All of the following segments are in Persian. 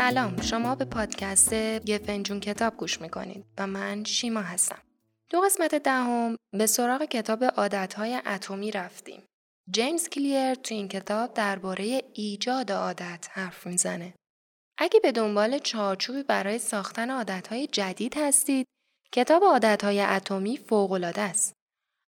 سلام شما به پادکست یه فنجون کتاب گوش می‌کنید و من شیما هستم. دو قسمت دهم به سراغ کتاب عادتهای اتمی رفتیم. جیمز کلیر تو این کتاب درباره ایجاد عادت حرف می‌زنه. اگه به دنبال چارچوبی برای ساختن عادتهای جدید هستید، کتاب عادتهای اتمی فوق‌العاده است.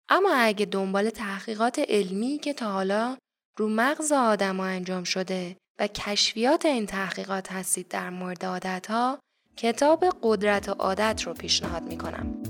اما اگه دنبال تحقیقات علمی که تا حالا رو مغز آدم انجام شده و کشفیات این تحقیقات هستید در مورد عادتها، کتاب قدرت عادت رو پیشنهاد می کنم.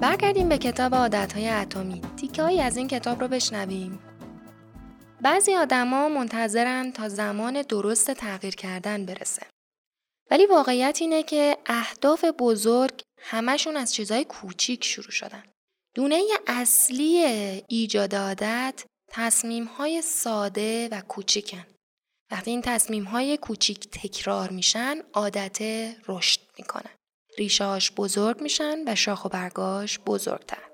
برگردیم به کتاب عادتهای اتمی. تیکه از این کتاب رو بشنویم. بعضی آدما منتظرن تا زمان درست تغییر کردن برسه. ولی واقعیت اینه که اهداف بزرگ همشون از چیزهای کوچیک شروع شدن. دونه اصلی ایجاد عادت تصمیم های ساده و کوچیکن. وقتی این تصمیم های کوچیک تکرار میشن عادت رشد می‌کنه. ریشاش بزرگ میشن و شاخ و برگاش بزرگتر.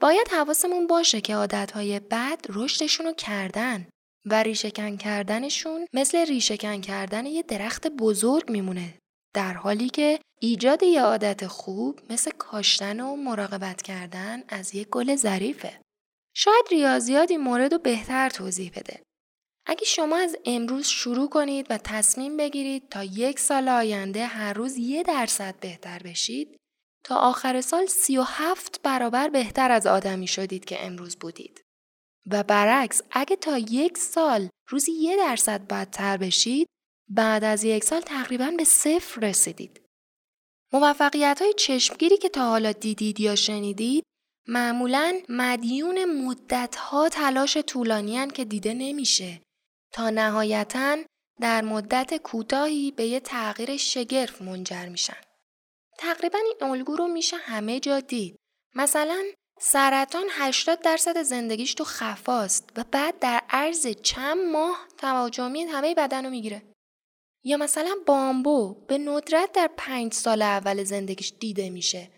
باید حواسمون باشه که عادتهای بد رشدشون رو کردن و ریشهکن کردنشون مثل ریشهکن کردن یه درخت بزرگ میمونه در حالی که ایجاد یه عادت خوب مثل کاشتن و مراقبت کردن از یه گل ظریفه. شاید ریاضیات این مورد رو بهتر توضیح بده. اگه شما از امروز شروع کنید و تصمیم بگیرید تا یک سال آینده هر روز یه درصد بهتر بشید تا آخر سال 37 برابر بهتر از آدمی شدید که امروز بودید. و برعکس اگه تا یک سال روزی یه درصد بدتر بشید بعد از یک سال تقریبا به صفر رسیدید. موفقیت های چشمگیری که تا حالا دیدید یا شنیدید معمولا مدیون مدت ها تلاش طولانی که دیده نمیشه تا نهایتا در مدت کوتاهی به یه تغییر شگرف منجر میشن. تقریبا این الگو رو میشه همه جا دید. مثلا سرطان 80 درصد زندگیش تو خفاست و بعد در عرض چند ماه تواجمی همه بدن رو می‌گیره. یا مثلا بامبو به ندرت در پنج سال اول زندگیش دیده میشه.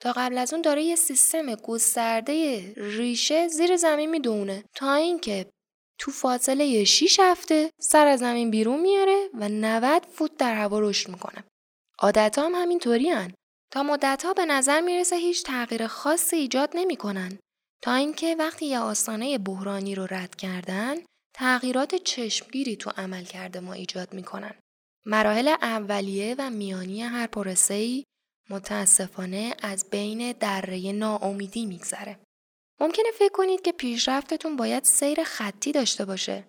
تا قبل از اون داره یه سیستم گسترده ریشه زیر زمین می‌دونه تا اینکه تو فاصله 6 هفته سر از زمین بیرون میاره و 90 فوت در هوا رشد می‌کنه. عادت هم همینطوری هن. تا مدت ها به نظر می‌رسه هیچ تغییر خاصی ایجاد نمی‌کنن تا اینکه وقتی یه آستانه بحرانی رو رد کردن تغییرات چشمگیری تو عمل کرده ما ایجاد می‌کنن. مراحل اولیه و میانی هر پروسه‌ای متاسفانه از بین دره ناامیدی میگذره. ممکنه فکر کنید که پیشرفتتون باید سیر خطی داشته باشه.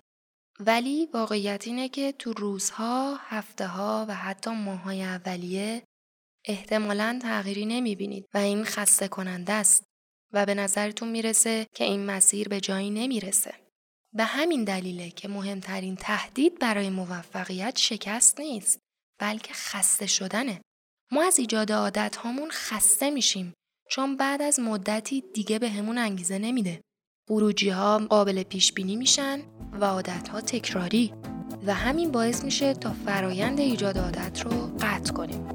ولی واقعیت اینه که تو روزها، هفته ها و حتی ماهای اولیه احتمالا تغییری نمی‌بینید و این خسته کننده است و به نظرتون می‌رسه که این مسیر به جایی نمی‌رسه. به همین دلیله که مهمترین تهدید برای موفقیت شکست نیست بلکه خسته شدنه. ما از ایجاد عادت هامون خسته میشیم چون بعد از مدتی دیگه به همون انگیزه نمیده. خروجی ها قابل پیش بینی میشن و عادت ها تکراری و همین باعث میشه تا فرایند ایجاد عادت رو قطع کنیم.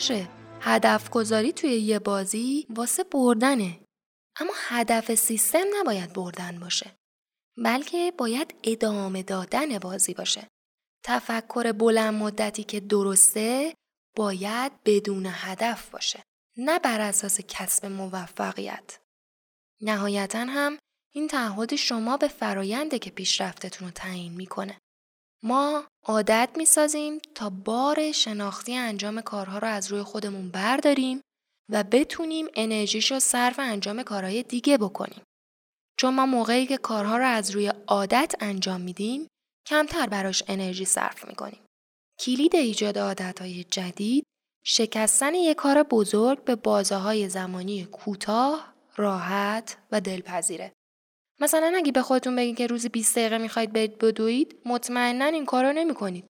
باشه. هدف گذاری توی یه بازی واسه بردنه. اما هدف سیستم نباید بردن باشه بلکه باید ادامه دادن بازی باشه. تفکر بلند مدتی که درسته باید بدون هدف باشه نه بر اساس کسب موفقیت. نهایتا هم این تعهد شما به فراینده که پیشرفتتون رو تعیین می‌کنه. ما عادت می‌سازیم تا بار شناختی انجام کارها رو از روی خودمون برداریم و بتونیم انرژیش رو صرف انجام کارهای دیگه بکنیم. چون ما موقعی که کارها رو از روی عادت انجام میدیم کمتر براش انرژی صرف می‌کنیم. کلید ایجاد عادتهای جدید شکستن یک کار بزرگ به بازه های زمانی کوتاه، راحت و دلپذیره. مثلا اگه به خودتون بگید که روزی 20 دقیقه می‌خواید برید بدوید مطمئنا این کار رو نمی کنید.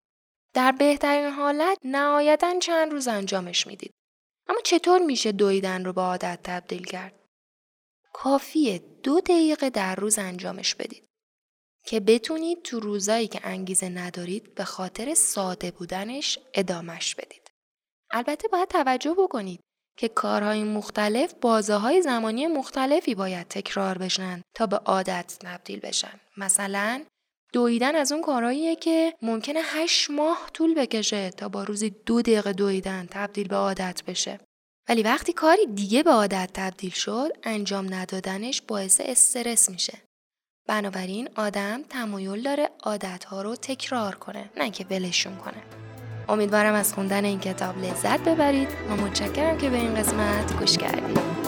در بهترین حالت نهایتا چند روز انجامش می‌دید. اما چطور میشه دویدن رو به عادت تبدیل کرد؟ کافیه دو دقیقه در روز انجامش بدید. که بتونید تو روزایی که انگیزه ندارید به خاطر ساده بودنش ادامش بدید. البته باید توجه بکنید که کارهای مختلف بازه های زمانی مختلفی باید تکرار بشن تا به عادت تبدیل بشن. مثلا دویدن از اون کارهاییه که ممکنه هشت ماه طول بکشه تا با روزی دو دقیقه دویدن تبدیل به عادت بشه. ولی وقتی کاری دیگه به عادت تبدیل شد انجام ندادنش باعث استرس میشه. بنابراین آدم تمایل داره عادتها رو تکرار کنه نه که ولشون کنه. امیدوارم از خوندن این کتاب لذت ببرید و متشکرم که به این قسمت گوش کردید.